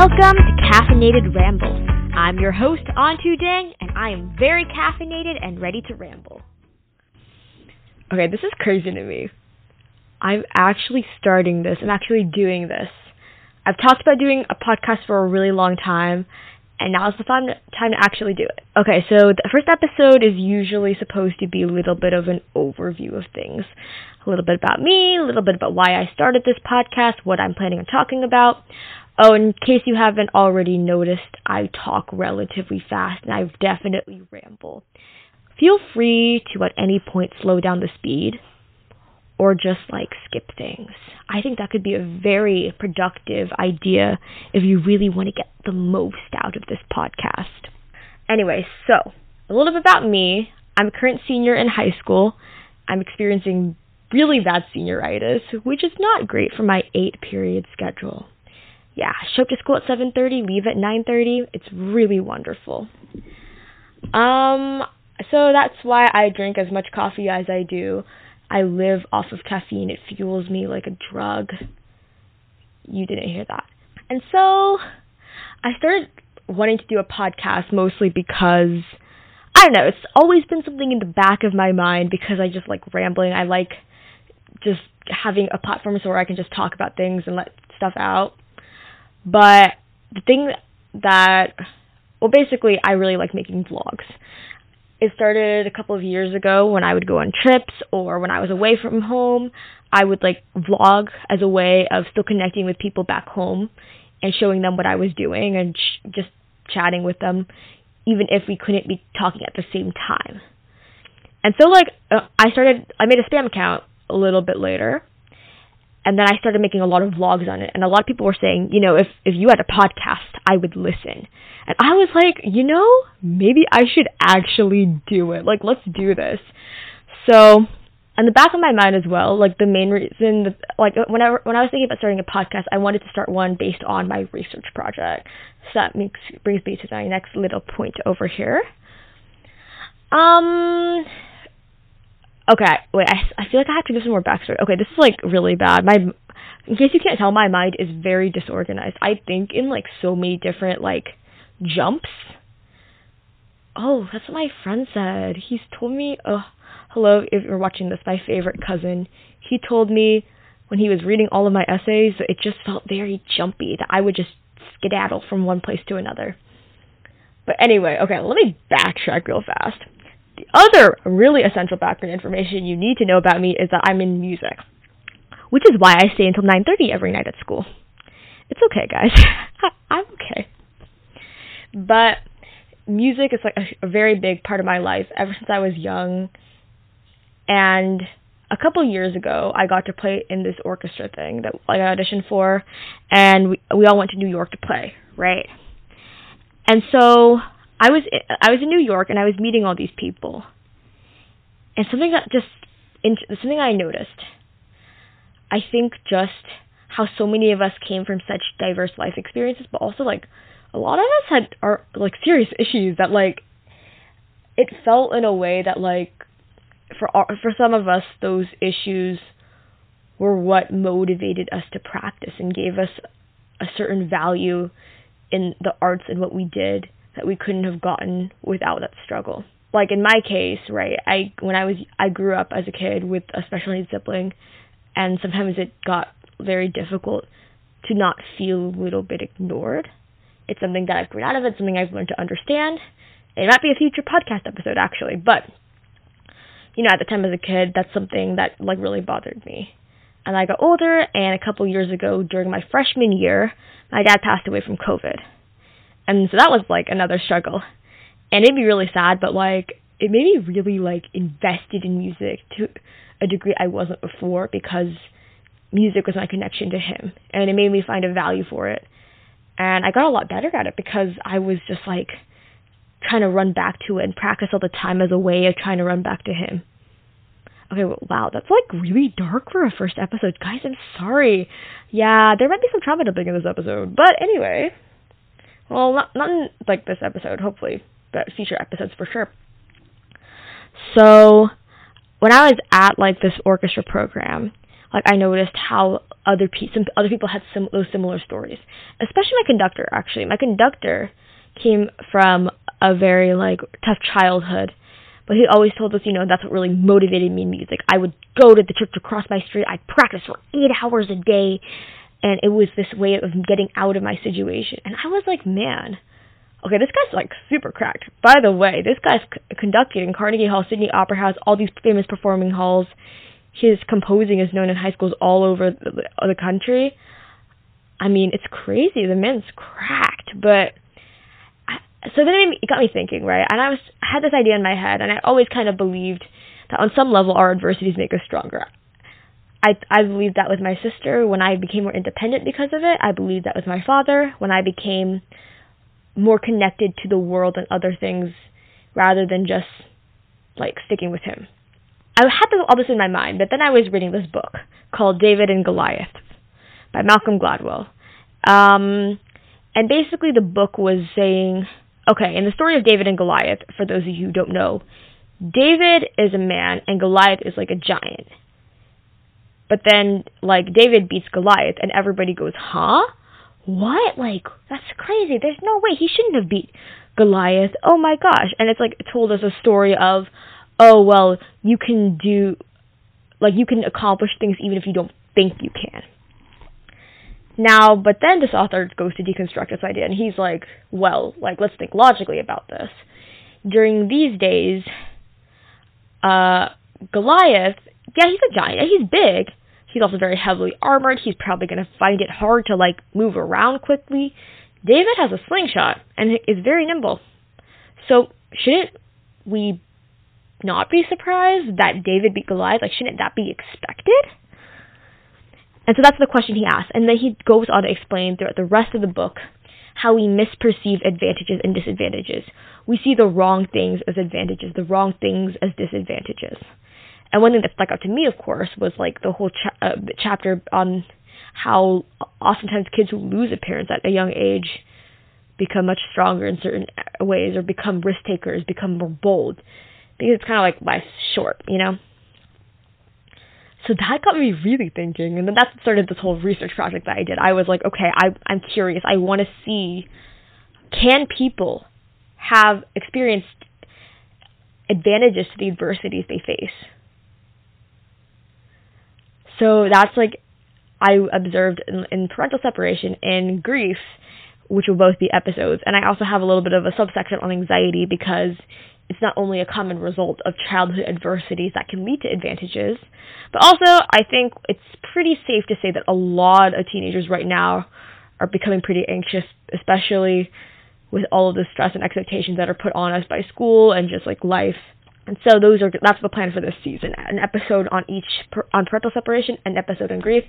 Welcome to Caffeinated Ramble. I'm your host, Anh Thu Dang, and I am very caffeinated and ready to ramble. Okay, this is crazy to me. I'm actually starting this. I'm actually doing this. I've talked about doing a podcast for a really long time, and now is the time time to actually do it. Okay, so the first episode is usually supposed to be a little bit of an overview of things. A little bit about me, a little bit about why I started this podcast, what I'm planning on talking about. Oh, in case you haven't already noticed, I talk relatively fast and I definitely ramble. Feel free to at any point slow down the speed or just like skip things. I think that could be a very productive idea if you really want to get the most out of this podcast. Anyway, so a little bit about me. I'm a current senior in high school. I'm experiencing really bad senioritis, which is not great for my 8 period schedule. Yeah, show up to school at 7:30, leave at 9:30. It's really wonderful. Um so that's why I drink as much coffee as I do. I live off of caffeine. It fuels me like a drug. You didn't hear that. And so I started wanting to do a podcast mostly because I don't know, it's always been something in the back of my mind because I just like rambling. I like just having a platform so where I can just talk about things and let stuff out. But the thing that well basically I really like making vlogs. It started a couple of years ago when I would go on trips or when I was away from home. I would like vlog as a way of still connecting with people back home and showing them what I was doing and sh- just chatting with them, even if we couldn't be talking at the same time. And so, like, uh, I started, I made a spam account a little bit later, and then I started making a lot of vlogs on it. And a lot of people were saying, you know, if if you had a podcast, I would listen. And I was like, you know, maybe I should actually do it. Like, let's do this. So, in the back of my mind as well, like the main reason, that, like whenever when I was thinking about starting a podcast, I wanted to start one based on my research project. So that makes brings me to my next little point over here. Um. Okay, wait. I, I feel like I have to give some more backstory. Okay, this is like really bad. My, in case you can't tell, my mind is very disorganized. I think in like so many different like jumps. Oh, that's what my friend said. He's told me. Oh, hello. If you're watching this, my favorite cousin. He told me when he was reading all of my essays, it just felt very jumpy. That I would just skedaddle from one place to another. But anyway, okay, let me backtrack real fast. The other really essential background information you need to know about me is that I'm in music, which is why I stay until 9:30 every night at school. It's okay, guys. I'm okay. But music is like a, a very big part of my life ever since I was young. And a couple years ago, I got to play in this orchestra thing that I auditioned for, and we we all went to New York to play, right? And so I was I was in New York and I was meeting all these people, and something that just something I noticed. I think just how so many of us came from such diverse life experiences, but also like a lot of us had are like serious issues that like it felt in a way that like for for some of us those issues were what motivated us to practice and gave us a certain value in the arts and what we did that we couldn't have gotten without that struggle. Like in my case, right? I when I was I grew up as a kid with a special needs sibling and sometimes it got very difficult to not feel a little bit ignored it's something that I've grown out of. It's something I've learned to understand. It might be a future podcast episode actually, but you know, at the time as a kid, that's something that like really bothered me. And I got older, and a couple years ago, during my freshman year, my dad passed away from COVID, and so that was like another struggle. And it'd be really sad, but like it made me really like invested in music to a degree I wasn't before because music was my connection to him, and it made me find a value for it and I got a lot better at it because I was just like trying to run back to it and practice all the time as a way of trying to run back to him. Okay, well, wow, that's like really dark for a first episode. Guys, I'm sorry. Yeah, there might be some trauma dumping in this episode. But anyway, well, not, not in like this episode, hopefully, but future episodes for sure. So, when I was at like this orchestra program, like I noticed how other pe- some other people had some those similar stories. Especially my conductor actually. My conductor came from a very like tough childhood. But he always told us, you know, that's what really motivated me in music. I would go to the church across my street. I'd practice for eight hours a day. And it was this way of getting out of my situation. And I was like, man, okay, this guy's like super cracked. By the way, this guy's c- conducting in Carnegie Hall, Sydney Opera House, all these famous performing halls. His composing is known in high schools all over the, the country. I mean, it's crazy. The man's cracked, but so then it got me thinking, right? And I was I had this idea in my head, and I always kind of believed that on some level our adversities make us stronger. I I believed that with my sister when I became more independent because of it. I believed that with my father when I became more connected to the world and other things rather than just like sticking with him. I had this, all this in my mind, but then I was reading this book called David and Goliath by Malcolm Gladwell. Um, and basically the book was saying Okay, in the story of David and Goliath, for those of you who don't know, David is a man and Goliath is like a giant. But then, like, David beats Goliath and everybody goes, huh? What? Like, that's crazy. There's no way. He shouldn't have beat Goliath. Oh my gosh. And it's like it told us a story of, oh, well, you can do, like, you can accomplish things even if you don't think you can. Now, but then this author goes to deconstruct this idea, and he's like, well, like, let's think logically about this. During these days, uh, Goliath, yeah, he's a giant. He's big. He's also very heavily armored. He's probably going to find it hard to, like, move around quickly. David has a slingshot and is very nimble. So, shouldn't we not be surprised that David beat Goliath? Like, shouldn't that be expected? And so that's the question he asks. And then he goes on to explain throughout the rest of the book how we misperceive advantages and disadvantages. We see the wrong things as advantages, the wrong things as disadvantages. And one thing that stuck out to me, of course, was like the whole cha- uh, chapter on how oftentimes kids who lose a parent at a young age become much stronger in certain ways or become risk takers, become more bold. Because it's kind of like life's short, you know? So that got me really thinking, and then that started this whole research project that I did. I was like, okay, I, I'm curious. I want to see can people have experienced advantages to the adversities they face. So that's like I observed in, in parental separation and grief, which will both be episodes, and I also have a little bit of a subsection on anxiety because it's not only a common result of childhood adversities that can lead to advantages, but also I think it's pretty safe to say that a lot of teenagers right now are becoming pretty anxious, especially with all of the stress and expectations that are put on us by school and just like life. And so those are that's the plan for this season: an episode on each on parental separation, an episode on grief,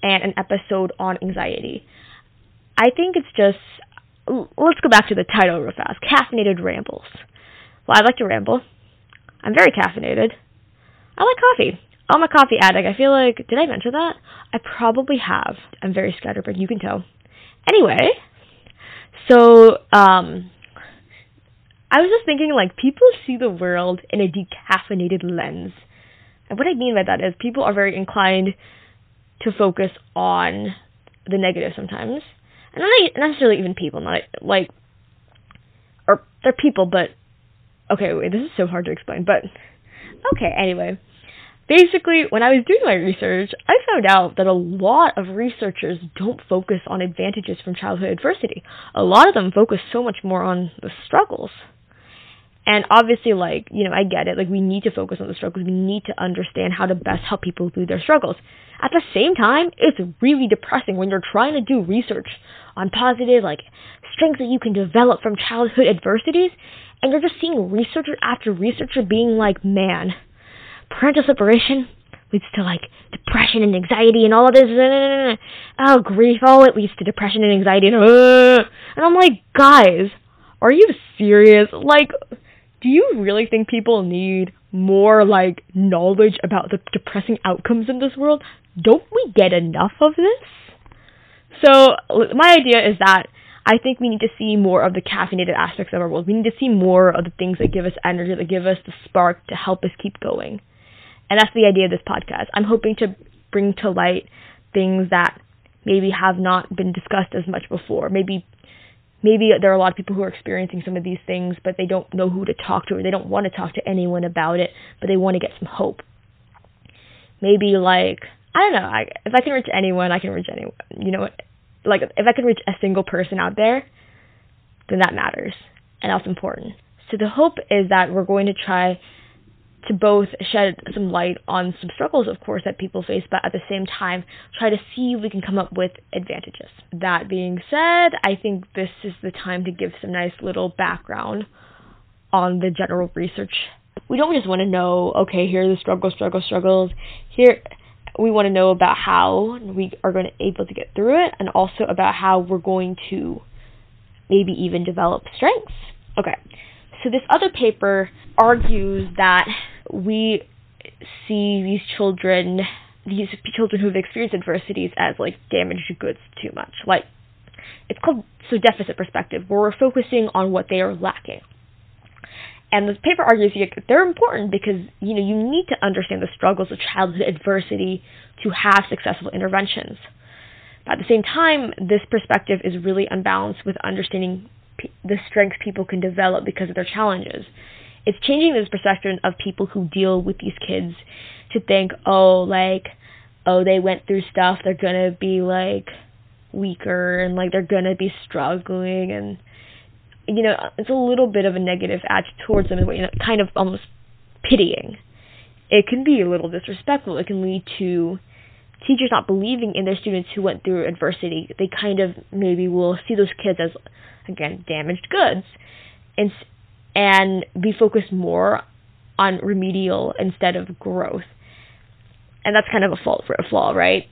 and an episode on anxiety. I think it's just let's go back to the title real fast: caffeinated rambles. Well, I like to ramble. I'm very caffeinated. I like coffee. I'm a coffee addict. I feel like, did I mention that? I probably have. I'm very scatterbrained. You can tell. Anyway, so um, I was just thinking, like, people see the world in a decaffeinated lens. And what I mean by that is people are very inclined to focus on the negative sometimes. And not necessarily even people, not like, or they're people, but Okay, wait, this is so hard to explain, but okay, anyway. Basically, when I was doing my research, I found out that a lot of researchers don't focus on advantages from childhood adversity. A lot of them focus so much more on the struggles. And obviously, like, you know, I get it. Like, we need to focus on the struggles. We need to understand how to best help people through their struggles. At the same time, it's really depressing when you're trying to do research on positive, like, strengths that you can develop from childhood adversities, and you're just seeing researcher after researcher being like, man, parental separation leads to like depression and anxiety and all of this. Oh, grief. Oh, it leads to depression and anxiety. And, and I'm like, guys, are you serious? Like, do you really think people need more like knowledge about the depressing outcomes in this world? Don't we get enough of this? So, my idea is that I think we need to see more of the caffeinated aspects of our world. We need to see more of the things that give us energy, that give us the spark to help us keep going. And that's the idea of this podcast. I'm hoping to bring to light things that maybe have not been discussed as much before. Maybe maybe there are a lot of people who are experiencing some of these things, but they don't know who to talk to or they don't want to talk to anyone about it, but they want to get some hope. Maybe like I don't know, I, if I can reach anyone, I can reach anyone. You know, like if I can reach a single person out there, then that matters and that's important. So the hope is that we're going to try to both shed some light on some struggles, of course, that people face, but at the same time, try to see if we can come up with advantages. That being said, I think this is the time to give some nice little background on the general research. We don't just want to know, okay, here are the struggles, struggles, struggles. Here, we want to know about how we are going to able to get through it, and also about how we're going to maybe even develop strengths. Okay, so this other paper argues that we see these children, these children who've experienced adversities as like damaged goods too much. Like it's called so deficit perspective, where we're focusing on what they are lacking. And the paper argues they're important because you know you need to understand the struggles of childhood adversity to have successful interventions. But at the same time, this perspective is really unbalanced with understanding the strengths people can develop because of their challenges. It's changing this perception of people who deal with these kids to think, oh, like, oh, they went through stuff, they're gonna be like weaker and like they're gonna be struggling and you know, it's a little bit of a negative attitude towards them, you know, kind of almost pitying. It can be a little disrespectful. It can lead to teachers not believing in their students who went through adversity. They kind of maybe will see those kids as again damaged goods and and be focused more on remedial instead of growth. And that's kind of a fault for a flaw right?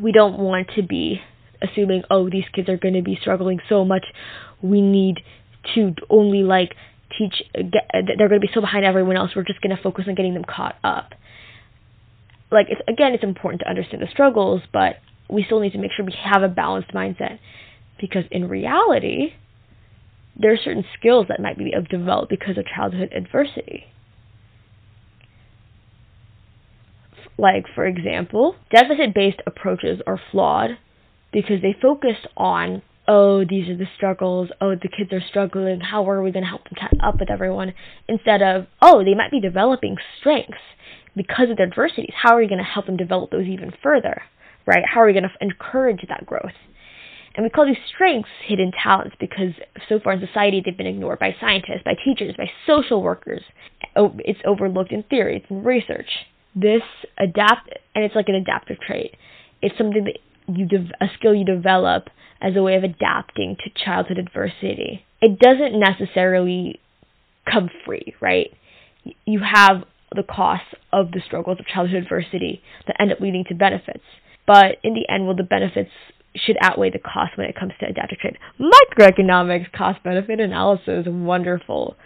We don't want to be assuming oh these kids are going to be struggling so much. We need to only like teach get, they're going to be so behind everyone else. We're just going to focus on getting them caught up. Like it's again it's important to understand the struggles but we still need to make sure we have a balanced mindset because in reality, there are certain skills that might be developed because of childhood adversity. Like, for example, deficit based approaches are flawed because they focus on, oh, these are the struggles, oh, the kids are struggling, how are we going to help them catch up with everyone? Instead of, oh, they might be developing strengths because of their adversities. How are we going to help them develop those even further? Right? How are we going to encourage that growth? And we call these strengths hidden talents because so far in society they've been ignored by scientists, by teachers, by social workers. It's overlooked in theory, it's in research. This adapt, and it's like an adaptive trait. It's something that you de- a skill you develop as a way of adapting to childhood adversity. It doesn't necessarily come free, right? You have the costs of the struggles of childhood adversity that end up leading to benefits. But in the end, will the benefits should outweigh the cost when it comes to adaptive trait. Microeconomics cost benefit analysis, wonderful.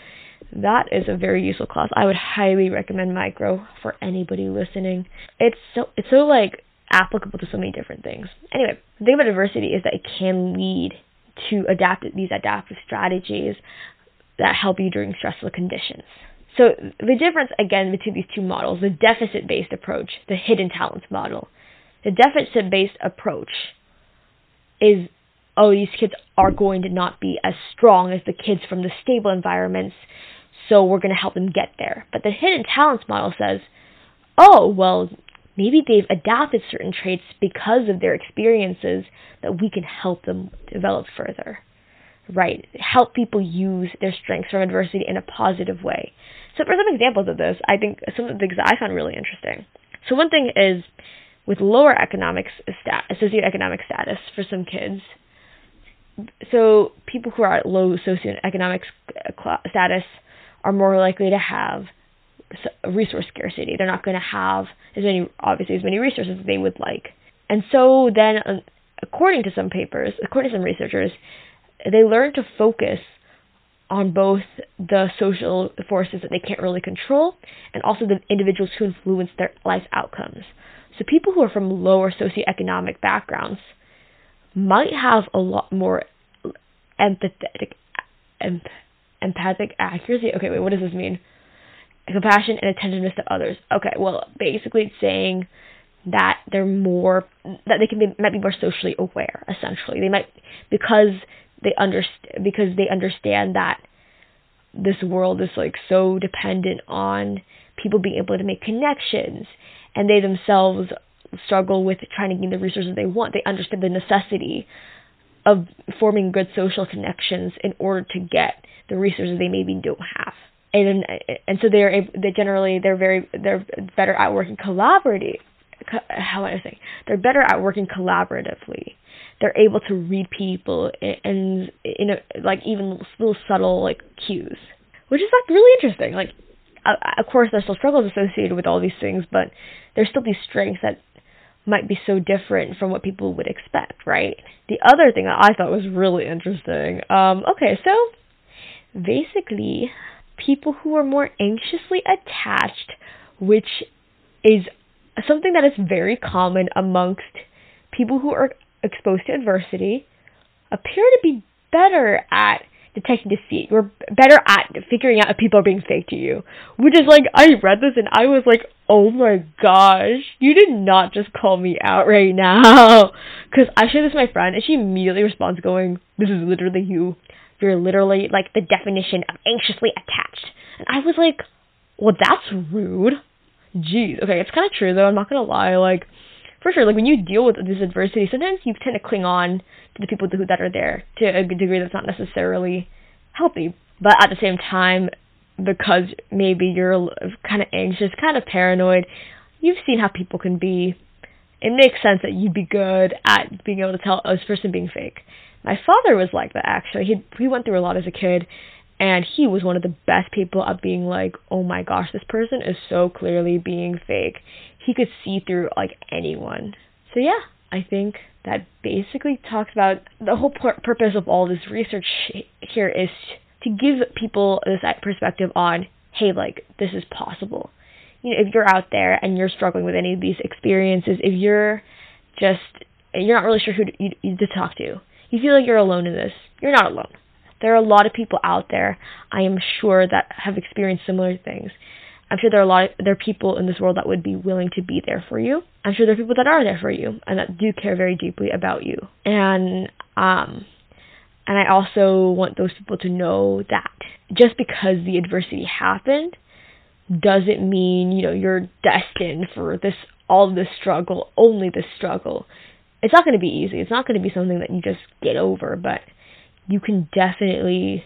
That is a very useful class. I would highly recommend micro for anybody listening. It's so it's so like applicable to so many different things. Anyway, the thing about diversity is that it can lead to adapt these adaptive strategies that help you during stressful conditions. So the difference again between these two models, the deficit-based approach, the hidden talents model. The deficit-based approach is oh these kids are going to not be as strong as the kids from the stable environments so we're going to help them get there. But the hidden talents model says oh well maybe they've adapted certain traits because of their experiences that we can help them develop further. Right help people use their strengths from adversity in a positive way. So for some examples of this i think some of the things that i found really interesting. So one thing is with lower economic stat socioeconomic status for some kids. So people who are at low socioeconomic status are more likely to have resource scarcity. They're not going to have as many, obviously, as many resources as they would like. And so then, uh, according to some papers, according to some researchers, they learn to focus on both the social forces that they can't really control and also the individuals who influence their life outcomes. So people who are from lower socioeconomic backgrounds might have a lot more empathetic, em- empathic accuracy. Okay, wait, what does this mean? Compassion and attentiveness to others. Okay, well, basically it's saying that they're more that they can be might be more socially aware essentially they might because they understand because they understand that this world is like so dependent on people being able to make connections and they themselves struggle with trying to gain the resources they want they understand the necessity of forming good social connections in order to get the resources they maybe don't have and and so they're they generally they're very they're better at working collaboratively how would I say they're better at working collaboratively. They're able to read people and in a, like even little subtle like cues, which is like really interesting. Like, uh, of course, there's still struggles associated with all these things, but there's still these strengths that might be so different from what people would expect, right? The other thing that I thought was really interesting. Um, okay, so basically, people who are more anxiously attached, which is something that is very common amongst people who are exposed to adversity appear to be better at detecting deceit. You're better at figuring out if people are being fake to you. Which is like, I read this and I was like, oh my gosh, you did not just call me out right now. Because I shared this with my friend and she immediately responds going, this is literally you. You're literally like the definition of anxiously attached. And I was like, well, that's rude. Jeez. Okay, it's kind of true though. I'm not gonna lie. Like, for sure, like when you deal with this adversity, sometimes you tend to cling on to the people who, that are there to a degree that's not necessarily healthy. But at the same time, because maybe you're kind of anxious, kind of paranoid, you've seen how people can be. It makes sense that you'd be good at being able to tell a person being fake. My father was like that actually. He he went through a lot as a kid, and he was one of the best people at being like, oh my gosh, this person is so clearly being fake. He could see through like anyone. So yeah, I think that basically talks about the whole pur- purpose of all this research here is to give people this perspective on, hey, like this is possible. You know, if you're out there and you're struggling with any of these experiences, if you're just you're not really sure who to, to talk to, you feel like you're alone in this. You're not alone there are a lot of people out there, I am sure, that have experienced similar things. I'm sure there are a lot of, there are people in this world that would be willing to be there for you. I'm sure there are people that are there for you and that do care very deeply about you. And um and I also want those people to know that just because the adversity happened doesn't mean, you know, you're destined for this all this struggle, only this struggle. It's not going to be easy. It's not going to be something that you just get over, but you can definitely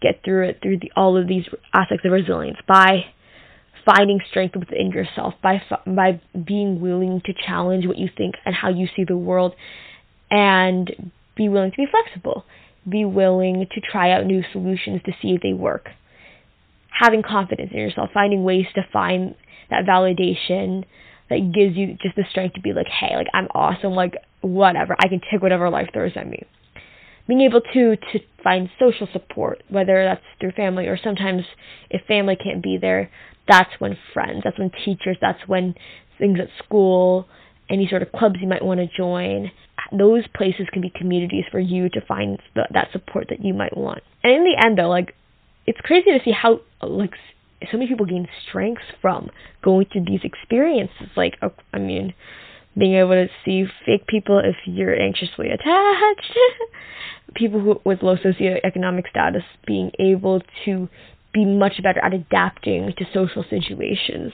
get through it through the, all of these aspects of resilience by finding strength within yourself by by being willing to challenge what you think and how you see the world and be willing to be flexible. Be willing to try out new solutions to see if they work. Having confidence in yourself finding ways to find that validation that gives you just the strength to be like hey like I'm awesome. Like whatever. I can take whatever life throws at me. Being able to to find social support, whether that's through family or sometimes if family can't be there, that's when friends, that's when teachers, that's when things at school, any sort of clubs you might want to join, those places can be communities for you to find the, that support that you might want. And in the end, though, like it's crazy to see how like so many people gain strength from going through these experiences. Like, I mean, being able to see fake people if you're anxiously attached, people who, with low socioeconomic status being able to be much better at adapting to social situations.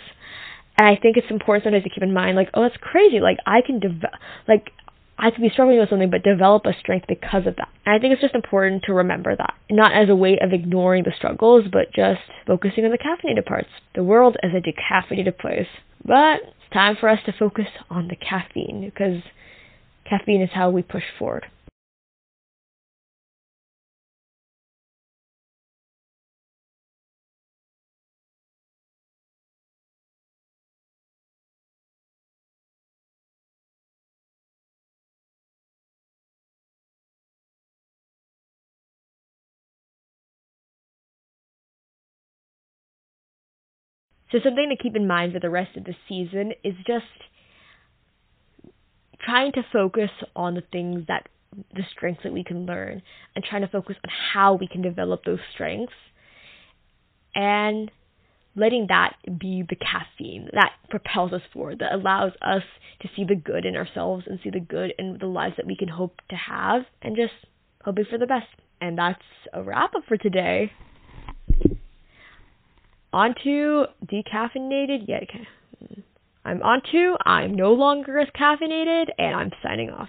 And I think it's important sometimes to keep in mind, like, oh, that's crazy. Like, I can develop, like, I could be struggling with something, but develop a strength because of that. And I think it's just important to remember that, not as a way of ignoring the struggles, but just focusing on the caffeinated parts. The world is a decaffeinated place, but it's time for us to focus on the caffeine because caffeine is how we push forward. So something to keep in mind for the rest of the season is just trying to focus on the things that the strengths that we can learn and trying to focus on how we can develop those strengths and letting that be the caffeine that propels us forward, that allows us to see the good in ourselves and see the good in the lives that we can hope to have and just hoping for the best. And that's a wrap up for today onto decaffeinated yet. I'm onto, I'm no longer as caffeinated, and I'm signing off.